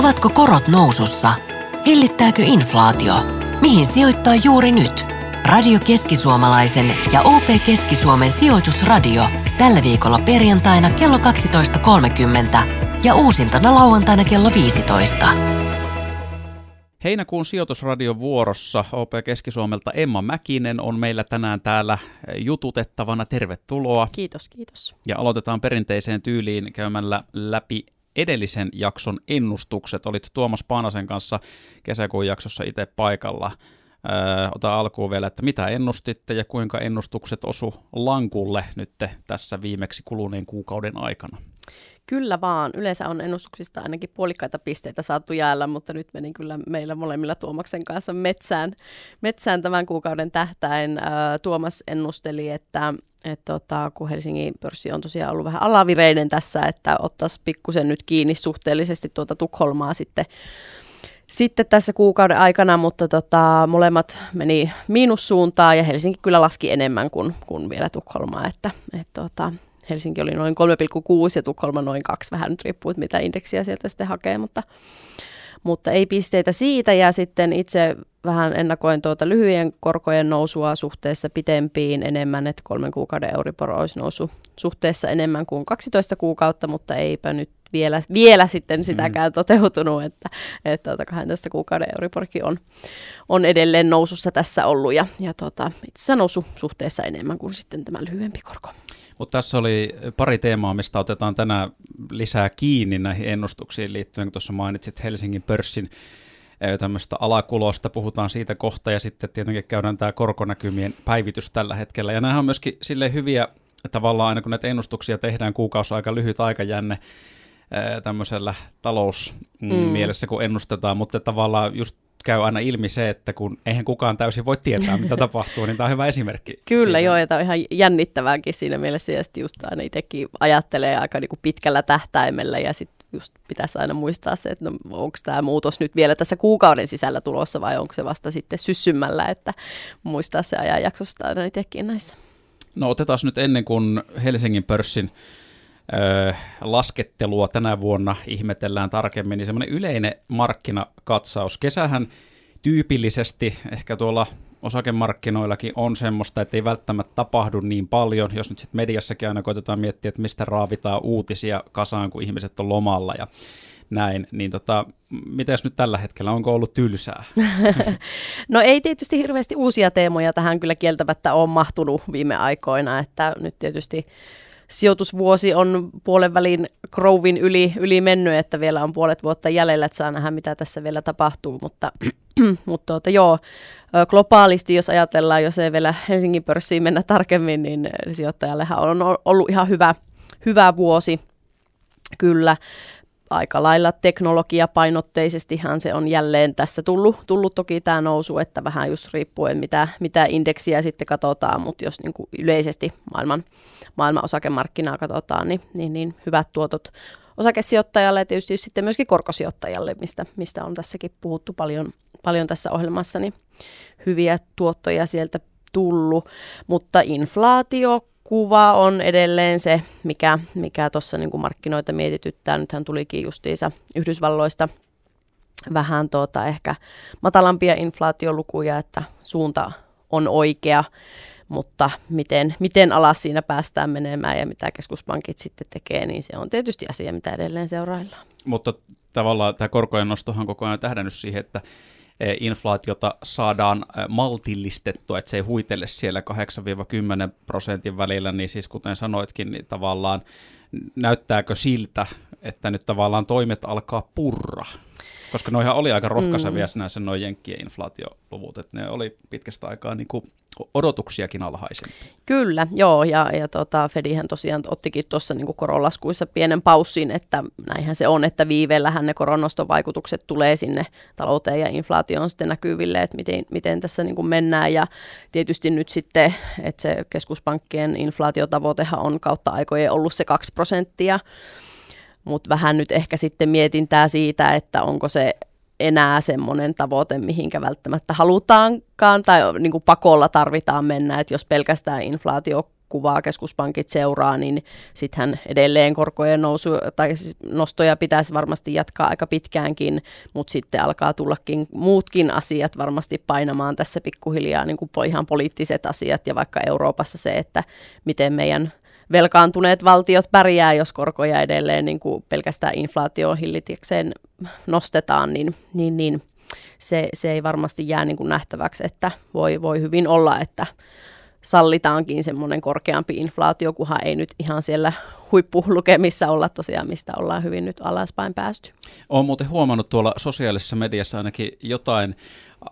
Ovatko korot nousussa? Hellittääkö inflaatio? Mihin sijoittaa juuri nyt? Radio Keski-Suomalaisen ja OP Keski-Suomen sijoitusradio tällä viikolla perjantaina kello 12.30 ja uusintana lauantaina kello 15. Heinäkuun sijoitusradion vuorossa OP Keski-Suomelta Emma Mäkinen on meillä tänään täällä jututettavana. Tervetuloa. Kiitos, kiitos. Ja aloitetaan perinteiseen tyyliin käymällä läpi edellisen jakson ennustukset. Olit Tuomas Paanasen kanssa kesäkuun jaksossa itse paikalla. Öö, ota alkuun vielä, että mitä ennustitte ja kuinka ennustukset osu lankulle nyt tässä viimeksi kuluneen kuukauden aikana? Kyllä vaan. Yleensä on ennustuksista ainakin puolikkaita pisteitä saatu jäällä, mutta nyt menin kyllä meillä molemmilla Tuomaksen kanssa metsään, metsään tämän kuukauden tähtäin. Tuomas ennusteli, että että tota, kun Helsingin pörssi on tosiaan ollut vähän alavireinen tässä, että ottaisi pikkusen nyt kiinni suhteellisesti tuota Tukholmaa sitten, sitten tässä kuukauden aikana, mutta tota, molemmat meni miinussuuntaan ja Helsinki kyllä laski enemmän kuin, kuin vielä Tukholmaa, että et tota, Helsinki oli noin 3,6 ja Tukholma noin 2, vähän nyt riippuu, mitä indeksiä sieltä sitten hakee, mutta, mutta ei pisteitä siitä. Ja sitten itse vähän ennakoin tuota lyhyen korkojen nousua suhteessa pitempiin enemmän, että kolmen kuukauden Euribor olisi noussut suhteessa enemmän kuin 12 kuukautta, mutta eipä nyt vielä, vielä sitten sitäkään mm. toteutunut, että, että 12 tuota kuukauden Euriborkin on, on edelleen nousussa tässä ollut ja, ja tuota, itse asiassa noussut suhteessa enemmän kuin sitten tämä lyhyempi korko. Mutta tässä oli pari teemaa, mistä otetaan tänään lisää kiinni näihin ennustuksiin liittyen, kun tuossa mainitsit Helsingin pörssin tämmöistä alakulosta, puhutaan siitä kohta, ja sitten tietenkin käydään tämä korkonäkymien päivitys tällä hetkellä. Ja nämä on myöskin sille hyviä, tavallaan aina kun näitä ennustuksia tehdään kuukausi aika lyhyt aikajänne, tämmöisellä talousmielessä, mm. kun ennustetaan, mutta tavallaan just käy aina ilmi se, että kun eihän kukaan täysin voi tietää, mitä tapahtuu, niin tämä on hyvä esimerkki. Kyllä siitä. joo, ja tämä on ihan jännittävääkin siinä mielessä, ja sitten just aina itsekin ajattelee aika niinku pitkällä tähtäimellä, ja sitten just pitäisi aina muistaa se, että no, onko tämä muutos nyt vielä tässä kuukauden sisällä tulossa, vai onko se vasta sitten syssymällä, että muistaa se ajanjaksosta aina itsekin näissä. No otetaan nyt ennen kuin Helsingin pörssin laskettelua tänä vuonna ihmetellään tarkemmin, niin semmoinen yleinen markkinakatsaus. Kesähän tyypillisesti ehkä tuolla osakemarkkinoillakin on semmoista, että ei välttämättä tapahdu niin paljon, jos nyt sitten mediassakin aina koitetaan miettiä, että mistä raavitaan uutisia kasaan, kun ihmiset on lomalla ja näin, niin tota, mitäs nyt tällä hetkellä, onko ollut tylsää? no ei tietysti hirveästi uusia teemoja tähän kyllä kieltämättä ole mahtunut viime aikoina, että nyt tietysti sijoitusvuosi on puolen välin Grovin yli, yli mennyt, että vielä on puolet vuotta jäljellä, että saa nähdä, mitä tässä vielä tapahtuu, mutta, mutta tuota, joo, globaalisti, jos ajatellaan, jos ei vielä Helsingin pörssiin mennä tarkemmin, niin sijoittajallehan on ollut ihan hyvä, hyvä vuosi, kyllä aika lailla teknologiapainotteisestihan se on jälleen tässä tullut, tullut toki tämä nousu, että vähän just riippuen mitä, mitä indeksiä sitten katsotaan, mutta jos niin kuin yleisesti maailman, maailman osakemarkkinaa katsotaan, niin, niin, niin hyvät tuotot osakesijoittajalle ja tietysti sitten myöskin korkosijoittajalle, mistä, mistä on tässäkin puhuttu paljon, paljon tässä ohjelmassa, niin hyviä tuottoja sieltä tullut, mutta inflaatio kuva on edelleen se, mikä, mikä tuossa niin markkinoita mietityttää. Nythän tulikin justiinsa Yhdysvalloista vähän tuota, ehkä matalampia inflaatiolukuja, että suunta on oikea, mutta miten, miten alas siinä päästään menemään ja mitä keskuspankit sitten tekee, niin se on tietysti asia, mitä edelleen seuraillaan. Mutta tavallaan tämä korkojen nostohan koko ajan tähdännyt siihen, että inflaatiota saadaan eh, maltillistettua, että se ei huitele siellä 8-10 prosentin välillä, niin siis kuten sanoitkin, niin tavallaan näyttääkö siltä, että nyt tavallaan toimet alkaa purra? Koska noihan oli aika rohkaisevia mm. sinänsä noin jenkkien inflaatioluvut, että ne oli pitkästä aikaa niin kuin odotuksiakin alhaisempi. Kyllä, joo, ja, ja tota, Fedihän tosiaan ottikin tuossa niin koronlaskuissa pienen paussin, että näinhän se on, että viiveellähän ne koronoston vaikutukset tulee sinne talouteen ja inflaatioon sitten näkyville, että miten, miten tässä niin kuin mennään, ja tietysti nyt sitten, että se keskuspankkien inflaatiotavoitehan on kautta aikojen ollut se 2 prosenttia, mutta vähän nyt ehkä sitten mietintää siitä, että onko se enää semmoinen tavoite, mihinkä välttämättä halutaankaan tai niin kuin pakolla tarvitaan mennä, että jos pelkästään inflaatio kuvaa keskuspankit seuraa, niin sittenhän edelleen korkojen nousu tai siis nostoja pitäisi varmasti jatkaa aika pitkäänkin, mutta sitten alkaa tullakin muutkin asiat varmasti painamaan tässä pikkuhiljaa, niin kuin ihan poliittiset asiat ja vaikka Euroopassa se, että miten meidän velkaantuneet valtiot pärjää, jos korkoja edelleen niin kuin pelkästään inflaatioon hillitikseen nostetaan, niin, niin, niin se, se ei varmasti jää niin kuin nähtäväksi, että voi, voi hyvin olla, että sallitaankin semmoinen korkeampi inflaatio, kunhan ei nyt ihan siellä huippulukemissa olla tosiaan, mistä ollaan hyvin nyt alaspäin päästy. Olen muuten huomannut tuolla sosiaalisessa mediassa ainakin jotain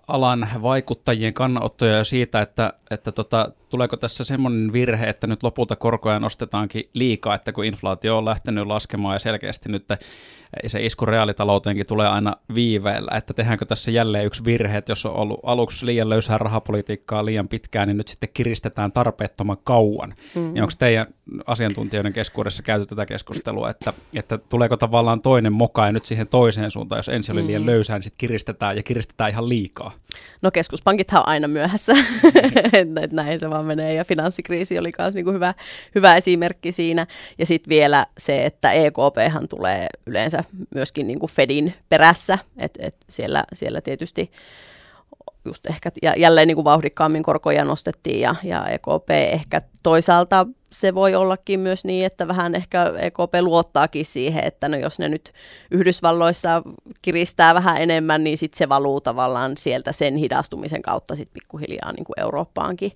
alan vaikuttajien kannanottoja siitä, että, että tota, tuleeko tässä semmoinen virhe, että nyt lopulta korkoja nostetaankin liikaa, että kun inflaatio on lähtenyt laskemaan ja selkeästi nyt se isku reaalitalouteenkin tulee aina viiveellä, että tehdäänkö tässä jälleen yksi virhe, että jos on ollut aluksi liian löysää rahapolitiikkaa liian pitkään, niin nyt sitten kiristetään tarpeettoman kauan. Mm-hmm. Niin onko teidän asiantuntijoiden keskuudessa käyty tätä keskustelua, että, että tuleeko tavallaan toinen moka ja nyt siihen toiseen suuntaan, jos ensin oli liian mm-hmm. löysää, niin sitten kiristetään ja kiristetään ihan liikaa? No keskuspankithan on aina myöhässä, että näin se vaan menee ja finanssikriisi oli myös niin hyvä, hyvä esimerkki siinä. Ja sitten vielä se, että EKPhan tulee yleensä myöskin niin kuin Fedin perässä, että et siellä, siellä tietysti just ehkä jälleen niin kuin vauhdikkaammin korkoja nostettiin ja, ja EKP ehkä toisaalta se voi ollakin myös niin, että vähän ehkä EKP luottaakin siihen, että no jos ne nyt Yhdysvalloissa kiristää vähän enemmän, niin sitten se valuu tavallaan sieltä sen hidastumisen kautta sitten pikkuhiljaa niin kuin Eurooppaankin.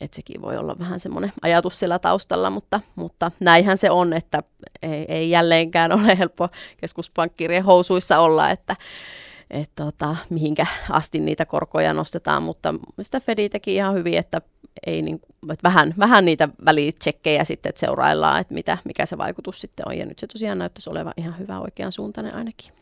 Että sekin voi olla vähän semmoinen ajatus siellä taustalla, mutta, mutta näinhän se on, että ei, ei jälleenkään ole helppo keskuspankkirien housuissa olla, että et tota, mihinkä asti niitä korkoja nostetaan, mutta sitä Fedi teki ihan hyvin, että, ei niin, että vähän, vähän niitä välitsekkejä sitten, että seuraillaan, että mitä, mikä se vaikutus sitten on, ja nyt se tosiaan näyttäisi olevan ihan hyvä oikean suuntainen ainakin.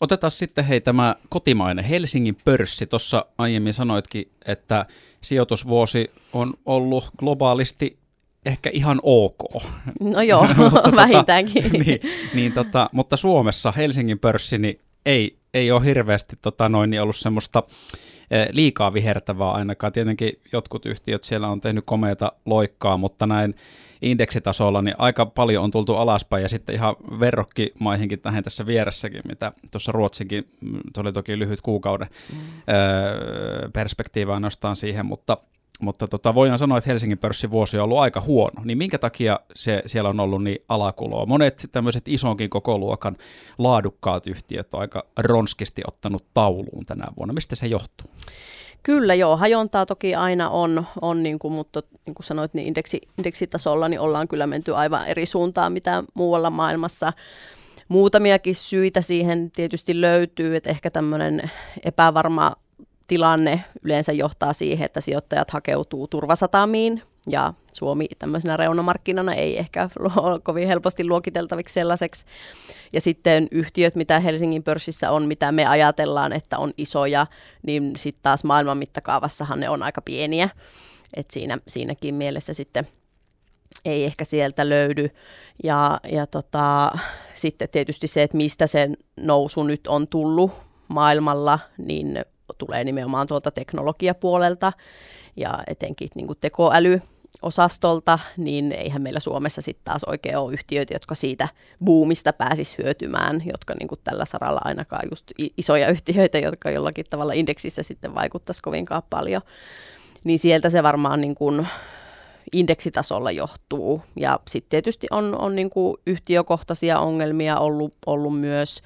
Otetaan sitten hei tämä kotimainen Helsingin pörssi. Tuossa aiemmin sanoitkin, että sijoitusvuosi on ollut globaalisti ehkä ihan ok. No joo, tota, vähintäänkin. niin, niin tota, mutta Suomessa Helsingin pörssi niin ei, ei ole hirveästi tota noin, niin ollut semmoista eh, liikaa vihertävää ainakaan. Tietenkin jotkut yhtiöt siellä on tehnyt komeita loikkaa, mutta näin indeksitasolla, niin aika paljon on tultu alaspäin ja sitten ihan verrokkimaihinkin tähän tässä vieressäkin, mitä tuossa Ruotsinkin, mm, oli toki lyhyt kuukauden mm. perspektiivaa nostaan siihen, mutta mutta tota, voidaan sanoa, että Helsingin pörssin vuosi on ollut aika huono. Niin minkä takia se, siellä on ollut niin alakuloa? Monet tämmöiset isonkin koko luokan laadukkaat yhtiöt on aika ronskisti ottanut tauluun tänä vuonna. Mistä se johtuu? Kyllä joo, hajontaa toki aina on, on niin kuin, mutta niin kuin sanoit, niin indeksi, indeksitasolla niin ollaan kyllä menty aivan eri suuntaan, mitä muualla maailmassa. Muutamiakin syitä siihen tietysti löytyy, että ehkä tämmöinen epävarma tilanne yleensä johtaa siihen, että sijoittajat hakeutuu turvasatamiin ja Suomi tämmöisenä reunamarkkinana ei ehkä ole kovin helposti luokiteltaviksi sellaiseksi. Ja sitten yhtiöt, mitä Helsingin pörssissä on, mitä me ajatellaan, että on isoja, niin sitten taas maailman mittakaavassahan ne on aika pieniä. Et siinä, siinäkin mielessä sitten ei ehkä sieltä löydy. Ja, ja tota, sitten tietysti se, että mistä se nousu nyt on tullut maailmalla, niin tulee nimenomaan tuolta teknologiapuolelta ja etenkin niin kuin tekoäly osastolta, niin eihän meillä Suomessa sitten taas oikein ole yhtiöitä, jotka siitä buumista pääsis hyötymään, jotka niin tällä saralla ainakaan just isoja yhtiöitä, jotka jollakin tavalla indeksissä sitten vaikuttaisi kovinkaan paljon. Niin sieltä se varmaan niin kuin indeksitasolla johtuu. Ja sitten tietysti on, on niin kuin yhtiökohtaisia ongelmia ollut, ollut myös,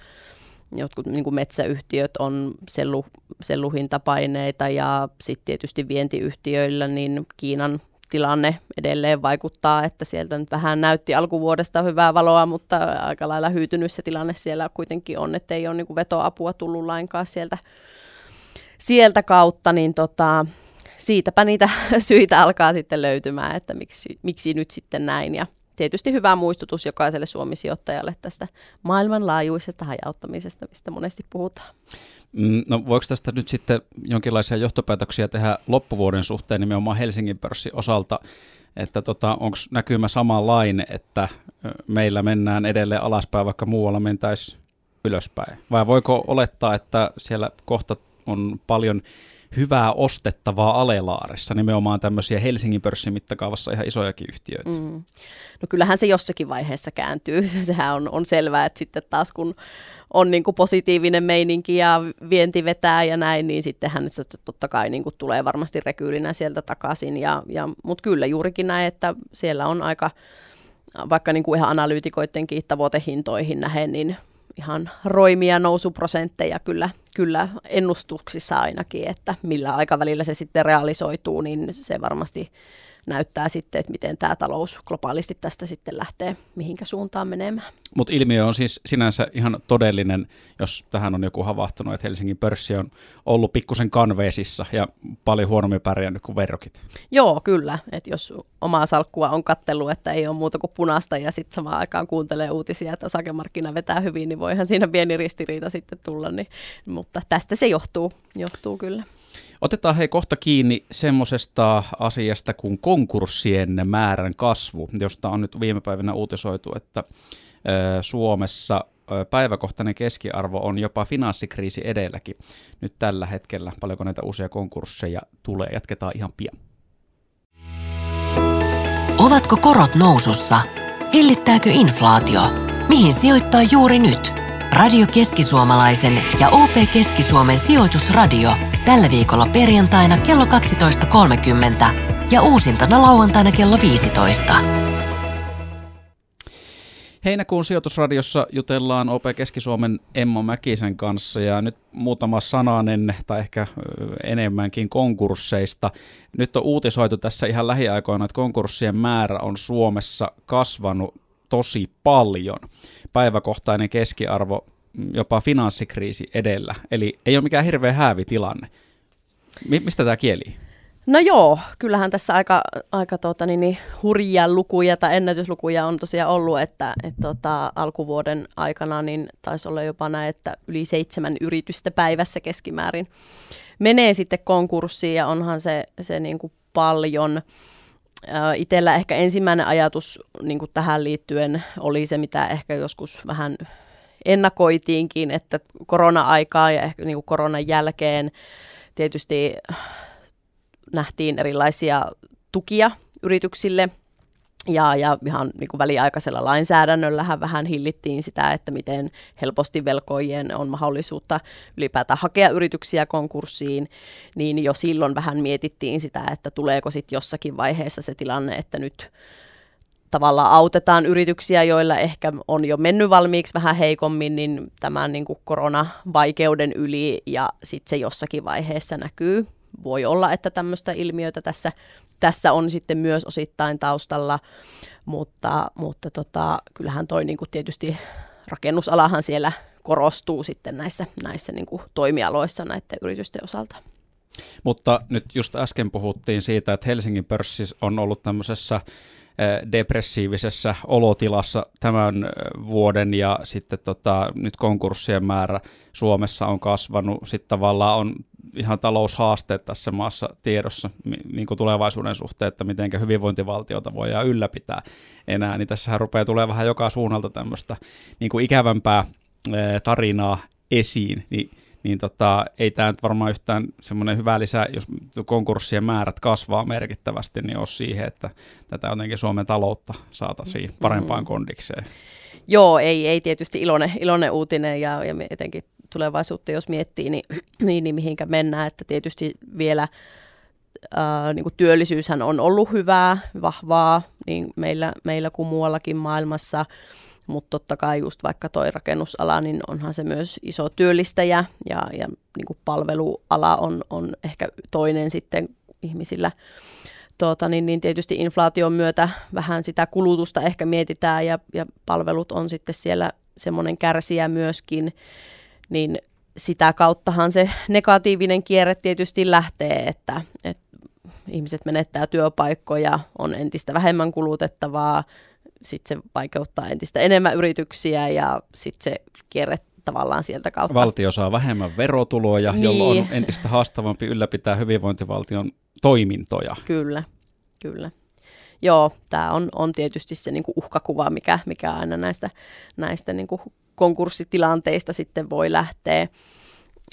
jotkut niin kuin metsäyhtiöt on sellu, selluhintapaineita ja sitten tietysti vientiyhtiöillä niin Kiinan tilanne edelleen vaikuttaa, että sieltä nyt vähän näytti alkuvuodesta hyvää valoa, mutta aika lailla hyytynyt se tilanne siellä kuitenkin on, että ei ole niin kuin vetoapua tullut lainkaan sieltä, sieltä kautta, niin tota, siitäpä niitä syitä alkaa sitten löytymään, että miksi, miksi nyt sitten näin ja tietysti hyvä muistutus jokaiselle Suomi-sijoittajalle tästä maailmanlaajuisesta hajauttamisesta, mistä monesti puhutaan. Mm, no voiko tästä nyt sitten jonkinlaisia johtopäätöksiä tehdä loppuvuoden suhteen nimenomaan Helsingin pörssin osalta, että tota, onko näkymä samanlainen, että meillä mennään edelleen alaspäin, vaikka muualla mentäisiin ylöspäin? Vai voiko olettaa, että siellä kohta on paljon hyvää ostettavaa alelaarissa, nimenomaan tämmöisiä Helsingin pörssin mittakaavassa ihan isojakin yhtiöitä. Mm. No kyllähän se jossakin vaiheessa kääntyy. Sehän on, on selvää, että sitten taas kun on niin kuin positiivinen meininki ja vienti vetää ja näin, niin sittenhän se totta kai niin kuin tulee varmasti rekyylinä sieltä takaisin. Ja, ja, Mutta kyllä juurikin näin, että siellä on aika, vaikka niin kuin ihan analyytikoidenkin tavoitehintoihin nähen, niin ihan roimia nousuprosentteja kyllä, kyllä ennustuksissa ainakin, että millä aikavälillä se sitten realisoituu, niin se varmasti näyttää sitten, että miten tämä talous globaalisti tästä sitten lähtee mihinkä suuntaan menemään. Mutta ilmiö on siis sinänsä ihan todellinen, jos tähän on joku havahtunut, että Helsingin pörssi on ollut pikkusen kanveesissa ja paljon huonommin pärjännyt kuin verrokit. Joo, kyllä. että jos omaa salkkua on kattellut, että ei ole muuta kuin punaista ja sitten samaan aikaan kuuntelee uutisia, että osakemarkkina vetää hyvin, niin voihan siinä pieni ristiriita sitten tulla. Niin, mutta tästä se johtuu, johtuu kyllä. Otetaan hei kohta kiinni semmoisesta asiasta kuin konkurssien määrän kasvu, josta on nyt viime päivinä uutisoitu, että Suomessa päiväkohtainen keskiarvo on jopa finanssikriisi edelläkin nyt tällä hetkellä. Paljonko näitä uusia konkursseja tulee? Jatketaan ihan pian. Ovatko korot nousussa? Hillittääkö inflaatio? Mihin sijoittaa juuri nyt? Radio Keski-Suomalaisen ja OP Keski-Suomen sijoitusradio tällä viikolla perjantaina kello 12.30 ja uusintana lauantaina kello 15. Heinäkuun sijoitusradiossa jutellaan OP Keski-Suomen Emmo Mäkisen kanssa ja nyt muutama sananen tai ehkä enemmänkin konkursseista. Nyt on uutisoitu tässä ihan lähiaikoina, että konkurssien määrä on Suomessa kasvanut tosi paljon. Päiväkohtainen keskiarvo jopa finanssikriisi edellä, eli ei ole mikään hirveä häävitilanne. Mi- mistä tämä kieli? No joo, kyllähän tässä aika, aika tota, niin, niin, hurjia lukuja tai ennätyslukuja on tosiaan ollut, että et, tota, alkuvuoden aikana niin taisi olla jopa näin, että yli seitsemän yritystä päivässä keskimäärin menee sitten konkurssiin ja onhan se, se niin kuin paljon. Itellä ehkä ensimmäinen ajatus niin tähän liittyen oli se, mitä ehkä joskus vähän ennakoitiinkin, että korona-aikaa ja ehkä niin koronan jälkeen tietysti nähtiin erilaisia tukia yrityksille ja, ja ihan niin kuin väliaikaisella lainsäädännöllähän vähän hillittiin sitä, että miten helposti velkojen on mahdollisuutta ylipäätään hakea yrityksiä konkurssiin, niin jo silloin vähän mietittiin sitä, että tuleeko sitten jossakin vaiheessa se tilanne, että nyt tavallaan autetaan yrityksiä, joilla ehkä on jo mennyt valmiiksi vähän heikommin, niin tämän niin kuin koronavaikeuden yli ja sitten se jossakin vaiheessa näkyy. Voi olla, että tämmöistä ilmiötä tässä, tässä on sitten myös osittain taustalla, mutta, mutta tota, kyllähän toi niin kuin tietysti rakennusalahan siellä korostuu sitten näissä, näissä niin kuin toimialoissa näiden yritysten osalta. Mutta nyt just äsken puhuttiin siitä, että Helsingin pörssi on ollut tämmöisessä depressiivisessä olotilassa tämän vuoden ja sitten tota, nyt konkurssien määrä Suomessa on kasvanut. Sitten tavallaan on ihan taloushaasteet tässä maassa tiedossa niin kuin tulevaisuuden suhteen, että miten hyvinvointivaltiota voidaan ylläpitää enää, niin tässähän rupeaa tulee vähän joka suunnalta tämmöistä niin kuin ikävämpää tarinaa esiin, niin niin tota, ei tämä nyt varmaan yhtään semmoinen hyvä lisä, jos konkurssien määrät kasvaa merkittävästi, niin olisi siihen, että tätä jotenkin Suomen taloutta saataisiin parempaan mm. kondikseen. Joo, ei, ei tietysti iloinen, iloinen uutinen ja, ja etenkin tulevaisuutta, jos miettii, niin, niin, niin mihinkä mennään, että tietysti vielä ää, niin kuin työllisyyshän on ollut hyvää, vahvaa niin meillä, meillä kuin muuallakin maailmassa, mutta totta kai just vaikka toi rakennusala, niin onhan se myös iso työllistäjä ja, ja niin kuin palveluala on, on ehkä toinen sitten ihmisillä. Tuota, niin, niin tietysti inflaation myötä vähän sitä kulutusta ehkä mietitään ja, ja palvelut on sitten siellä semmoinen kärsijä myöskin, niin sitä kauttahan se negatiivinen kierre tietysti lähtee, että, että ihmiset menettää työpaikkoja, on entistä vähemmän kulutettavaa, sitten se vaikeuttaa entistä enemmän yrityksiä ja sitten se kierre tavallaan sieltä kautta. Valtio saa vähemmän verotuloja, niin. jolloin on entistä haastavampi ylläpitää hyvinvointivaltion toimintoja. Kyllä, kyllä. Joo, tämä on, on tietysti se niinku uhkakuva, mikä, mikä aina näistä, näistä niinku konkurssitilanteista sitten voi lähteä.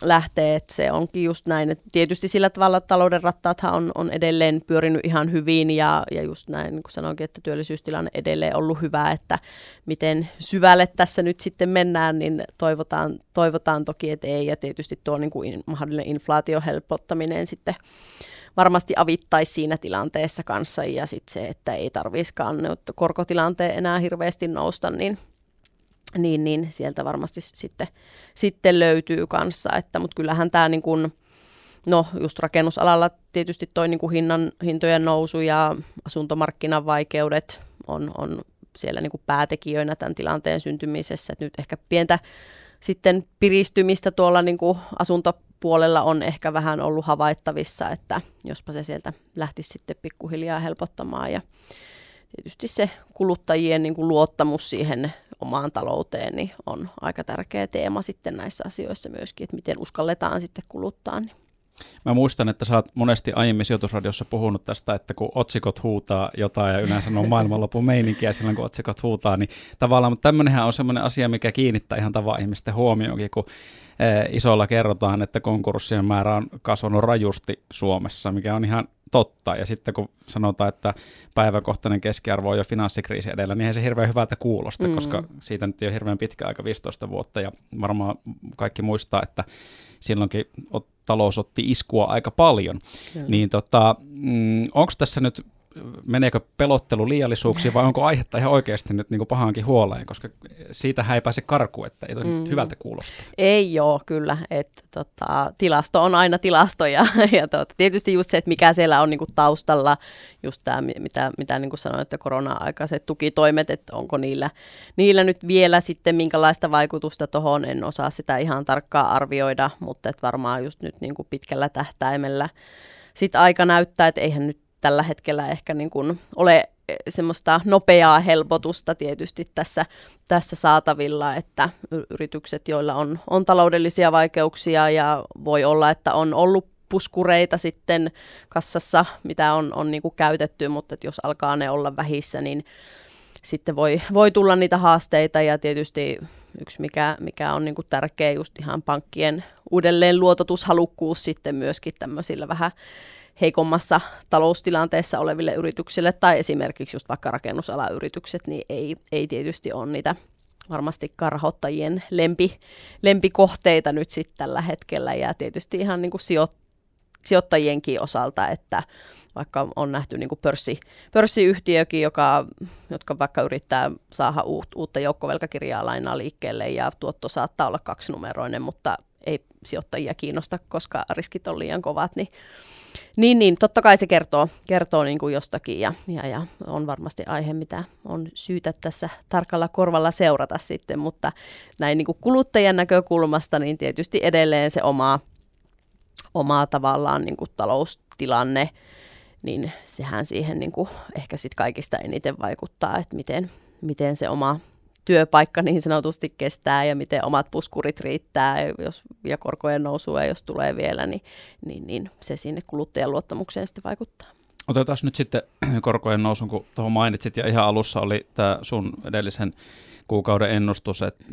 Lähtee, että se onkin just näin. Että tietysti sillä tavalla talouden rattaathan on, on edelleen pyörinyt ihan hyvin ja, ja just näin, niin kuin sanoinkin, että työllisyystilanne edelleen ollut hyvä, että miten syvälle tässä nyt sitten mennään, niin toivotaan, toivotaan toki, että ei ja tietysti tuo niin kuin mahdollinen inflaatio helpottaminen sitten varmasti avittaisi siinä tilanteessa kanssa ja sitten se, että ei tarvitsisikaan korkotilanteen enää hirveästi nousta, niin niin, niin sieltä varmasti sitten, sitten löytyy kanssa, että, mutta kyllähän tämä niin kuin, no just rakennusalalla tietysti toi niin kuin hinnan, hintojen nousu ja asuntomarkkinan vaikeudet on, on siellä niin kuin päätekijöinä tämän tilanteen syntymisessä, että nyt ehkä pientä sitten piristymistä tuolla niin kuin asuntopuolella on ehkä vähän ollut havaittavissa, että jospa se sieltä lähtisi sitten pikkuhiljaa helpottamaan ja tietysti se kuluttajien niin kuin luottamus siihen omaan talouteen niin on aika tärkeä teema sitten näissä asioissa myöskin, että miten uskalletaan sitten kuluttaa. Niin. Mä muistan, että sä oot monesti aiemmin sijoitusradiossa puhunut tästä, että kun otsikot huutaa jotain ja yleensä on maailmanlopun meininkiä silloin, kun otsikot huutaa, niin tavallaan, mutta tämmöinenhän on semmoinen asia, mikä kiinnittää ihan tavan ihmisten huomioonkin, kun Eh, isolla kerrotaan, että konkurssien määrä on kasvanut rajusti Suomessa, mikä on ihan totta. Ja sitten kun sanotaan, että päiväkohtainen keskiarvo on jo finanssikriisi edellä, niin ei se hirveän hyvältä kuulosta, mm. koska siitä nyt ei ole hirveän pitkä aika, 15 vuotta. Ja varmaan kaikki muistaa, että silloinkin talous otti iskua aika paljon. Kyllä. Niin tota, mm, onko tässä nyt meneekö pelottelu liiallisuuksiin vai onko aihetta ihan oikeasti nyt niin kuin pahaankin huoleen, koska siitä ei pääse karku, että ei mm. hyvältä kuulosta. Ei joo, kyllä. Että, tota, tilasto on aina tilasto ja, ja tota, tietysti just se, että mikä siellä on niin kuin taustalla, just tämä, mitä, mitä niin kuin sanoin, että korona-aikaiset tukitoimet, että onko niillä, niillä nyt vielä sitten minkälaista vaikutusta tuohon, en osaa sitä ihan tarkkaan arvioida, mutta että varmaan just nyt niin kuin pitkällä tähtäimellä sitten aika näyttää, että eihän nyt tällä hetkellä ehkä niin kuin ole e, semmoista nopeaa helpotusta tietysti tässä, tässä saatavilla, että yritykset, joilla on, on taloudellisia vaikeuksia ja voi olla, että on ollut puskureita sitten kassassa, mitä on, on niin kuin käytetty, mutta että jos alkaa ne olla vähissä, niin sitten voi, voi tulla niitä haasteita. Ja tietysti yksi, mikä, mikä on niin kuin tärkeä, just ihan pankkien uudelleen luototushalukkuus sitten myöskin tämmöisillä vähän heikommassa taloustilanteessa oleville yrityksille tai esimerkiksi just vaikka rakennusalayritykset, niin ei, ei tietysti ole niitä varmasti karhottajien lempi, lempikohteita nyt sitten tällä hetkellä. Ja tietysti ihan niin kuin sijo, sijoittajienkin osalta, että vaikka on nähty niin kuin pörssi, pörssiyhtiökin, joka, jotka vaikka yrittää saada uut, uutta joukkovelkakirjaa lainaa liikkeelle ja tuotto saattaa olla kaksinumeroinen, mutta ei sijoittajia kiinnosta, koska riskit on liian kovat, niin niin, niin, totta kai se kertoo, kertoo niin kuin jostakin ja, ja, ja on varmasti aihe, mitä on syytä tässä tarkalla korvalla seurata sitten, mutta näin niin kuin kuluttajan näkökulmasta niin tietysti edelleen se oma, oma tavallaan niin kuin taloustilanne, niin sehän siihen niin kuin ehkä sitten kaikista eniten vaikuttaa, että miten, miten se oma työpaikka niin sanotusti kestää ja miten omat puskurit riittää jos, ja korkojen nousua, jos tulee vielä, niin, niin, niin se sinne kuluttajan luottamukseen sitten vaikuttaa. Otetaan nyt sitten korkojen nousun, kun tuohon mainitsit ja ihan alussa oli tämä sun edellisen kuukauden ennustus, että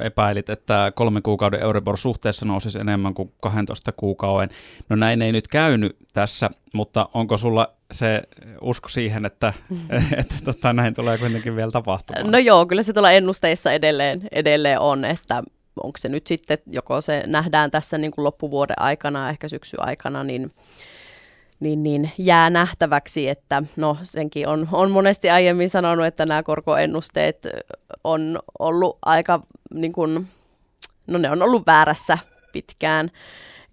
epäilit, että kolmen kuukauden Euribor suhteessa nousisi enemmän kuin 12 kuukauden. No näin ei nyt käynyt tässä, mutta onko sulla se usko siihen, että, että tota, näin tulee kuitenkin vielä tapahtumaan? No joo, kyllä se tuolla ennusteissa edelleen, edelleen on, että onko se nyt sitten, joko se nähdään tässä niin kuin loppuvuoden aikana, ehkä syksy aikana, niin niin, niin jää nähtäväksi, että no senkin on, on monesti aiemmin sanonut, että nämä korkoennusteet on ollut aika, niin kuin, no ne on ollut väärässä pitkään.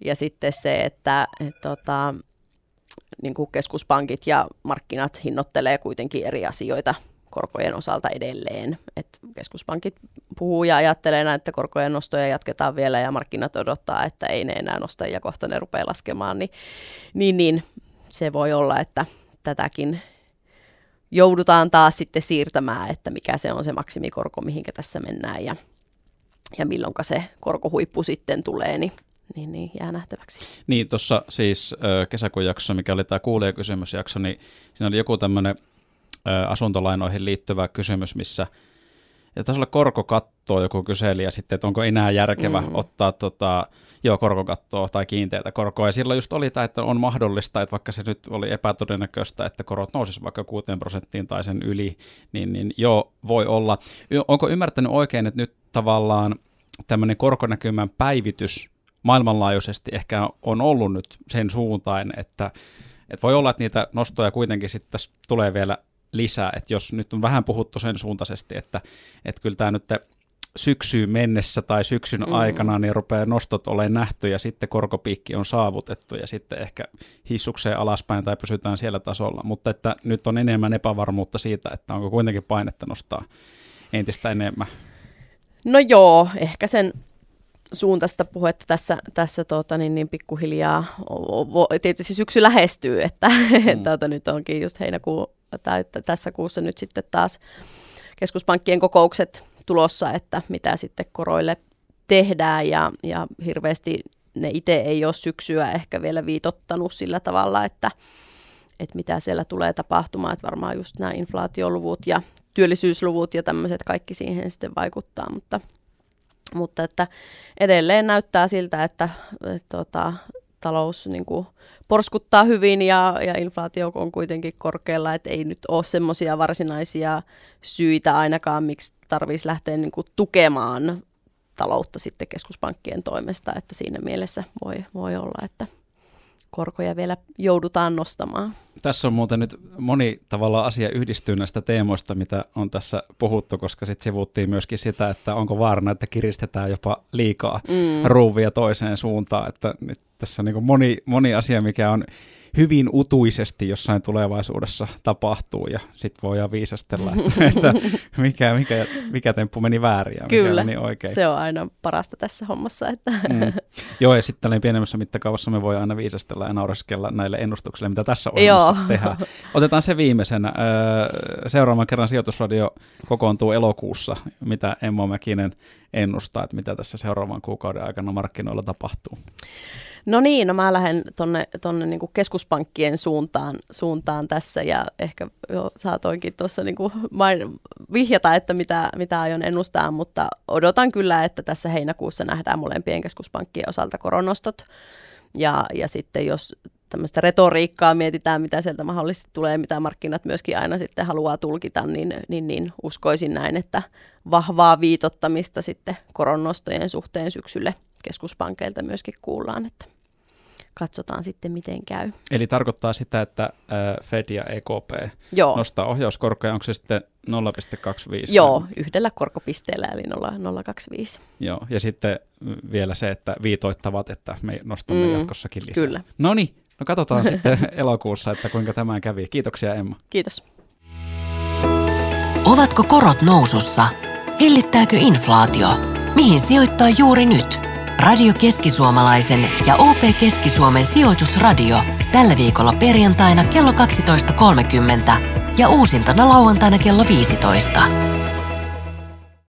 Ja sitten se, että et, tota, niin kuin keskuspankit ja markkinat hinnoittelee kuitenkin eri asioita korkojen osalta edelleen. Et keskuspankit puhuu ja ajattelee näin, että korkojen nostoja jatketaan vielä ja markkinat odottaa, että ei ne enää nosta ja kohta ne rupeaa laskemaan, niin, niin, niin se voi olla, että tätäkin joudutaan taas sitten siirtämään, että mikä se on se maksimikorko, mihinkä tässä mennään ja, ja milloin se korkohuippu sitten tulee, niin niin, niin jää nähtäväksi. Niin, tuossa siis kesäkuun jaksossa, mikä oli tämä kuulijakysymysjakso, niin siinä oli joku tämmöinen asuntolainoihin liittyvä kysymys, missä ja taisi olla korkokattoa joku kyseli ja sitten, että onko enää järkevä mm. ottaa tota, joo, korkokattoa tai kiinteitä korkoa. Ja silloin just oli tämä, että on mahdollista, että vaikka se nyt oli epätodennäköistä, että korot nousisivat vaikka 6 prosenttiin tai sen yli, niin, niin joo, voi olla. Onko ymmärtänyt oikein, että nyt tavallaan tämmöinen korkonäkymän päivitys maailmanlaajuisesti ehkä on ollut nyt sen suuntaan, että, että voi olla, että niitä nostoja kuitenkin sitten tulee vielä lisää, että jos nyt on vähän puhuttu sen suuntaisesti, että, että kyllä tämä nyt syksyyn mennessä tai syksyn mm. aikana, niin rupeaa nostot olemaan nähty ja sitten korkopiikki on saavutettu ja sitten ehkä hissukseen alaspäin tai pysytään siellä tasolla. Mutta että nyt on enemmän epävarmuutta siitä, että onko kuitenkin painetta nostaa entistä enemmän. No joo, ehkä sen suuntaista puhetta tässä, tässä tuota, niin, niin pikkuhiljaa, tietysti syksy lähestyy, että, mm. tuota, nyt onkin just heinäkuu, tai tässä kuussa nyt sitten taas keskuspankkien kokoukset tulossa, että mitä sitten koroille tehdään. Ja, ja hirveästi ne itse ei ole syksyä ehkä vielä viitottanut sillä tavalla, että, että mitä siellä tulee tapahtumaan, että varmaan just nämä inflaatioluvut ja työllisyysluvut ja tämmöiset kaikki siihen sitten vaikuttaa, mutta, mutta että edelleen näyttää siltä, että, tota, talous niin kuin porskuttaa hyvin ja, ja inflaatio on kuitenkin korkealla, että ei nyt ole semmoisia varsinaisia syitä ainakaan, miksi tarvitsisi lähteä niin kuin tukemaan taloutta sitten keskuspankkien toimesta, että siinä mielessä voi, voi olla, että korkoja vielä joudutaan nostamaan. Tässä on muuten nyt moni tavalla asia yhdistyy näistä teemoista, mitä on tässä puhuttu, koska sitten sivuttiin myöskin sitä, että onko vaarana, että kiristetään jopa liikaa mm. ruuvia toiseen suuntaan, että nyt tässä on niin moni, moni asia, mikä on hyvin utuisesti jossain tulevaisuudessa tapahtuu ja sitten voidaan viisastella, että, että mikä, mikä, mikä temppu meni väärin ja Kyllä, mikä meni oikein. se on aina parasta tässä hommassa. Että. Mm. Joo, ja sitten pienemmässä mittakaavassa me voi aina viisastella ja naureskella näille ennustuksille, mitä tässä ohjelmassa Joo. tehdään. Otetaan se viimeisenä. Seuraavan kerran sijoitusradio kokoontuu elokuussa, mitä Emmo Mäkinen ennustaa, että mitä tässä seuraavan kuukauden aikana markkinoilla tapahtuu. No niin, no mä lähden tuonne tonne niin keskuspankkien suuntaan, suuntaan tässä ja ehkä jo saatoinkin tuossa niin main, vihjata, että mitä, mitä aion ennustaa, mutta odotan kyllä, että tässä heinäkuussa nähdään molempien keskuspankkien osalta koronostot. Ja, ja sitten jos tämmöistä retoriikkaa mietitään, mitä sieltä mahdollisesti tulee, mitä markkinat myöskin aina sitten haluaa tulkita, niin, niin, niin uskoisin näin, että vahvaa viitottamista sitten koronnostojen suhteen syksylle keskuspankeilta myöskin kuullaan, että katsotaan sitten miten käy. Eli tarkoittaa sitä, että Fed ja EKP Joo. nostaa ohjauskorkoja, onko se sitten 0,25? Joo, yhdellä korkopisteellä eli 0,25. Joo, ja sitten vielä se, että viitoittavat, että me nostamme mm, jatkossakin lisää. Kyllä. No niin, no katsotaan sitten elokuussa, että kuinka tämä kävi. Kiitoksia Emma. Kiitos. Ovatko korot nousussa? Hellittääkö inflaatio? Mihin sijoittaa juuri nyt? Radio Keski-Suomalaisen ja OP Keski-Suomen sijoitusradio tällä viikolla perjantaina kello 12.30 ja uusintana lauantaina kello 15.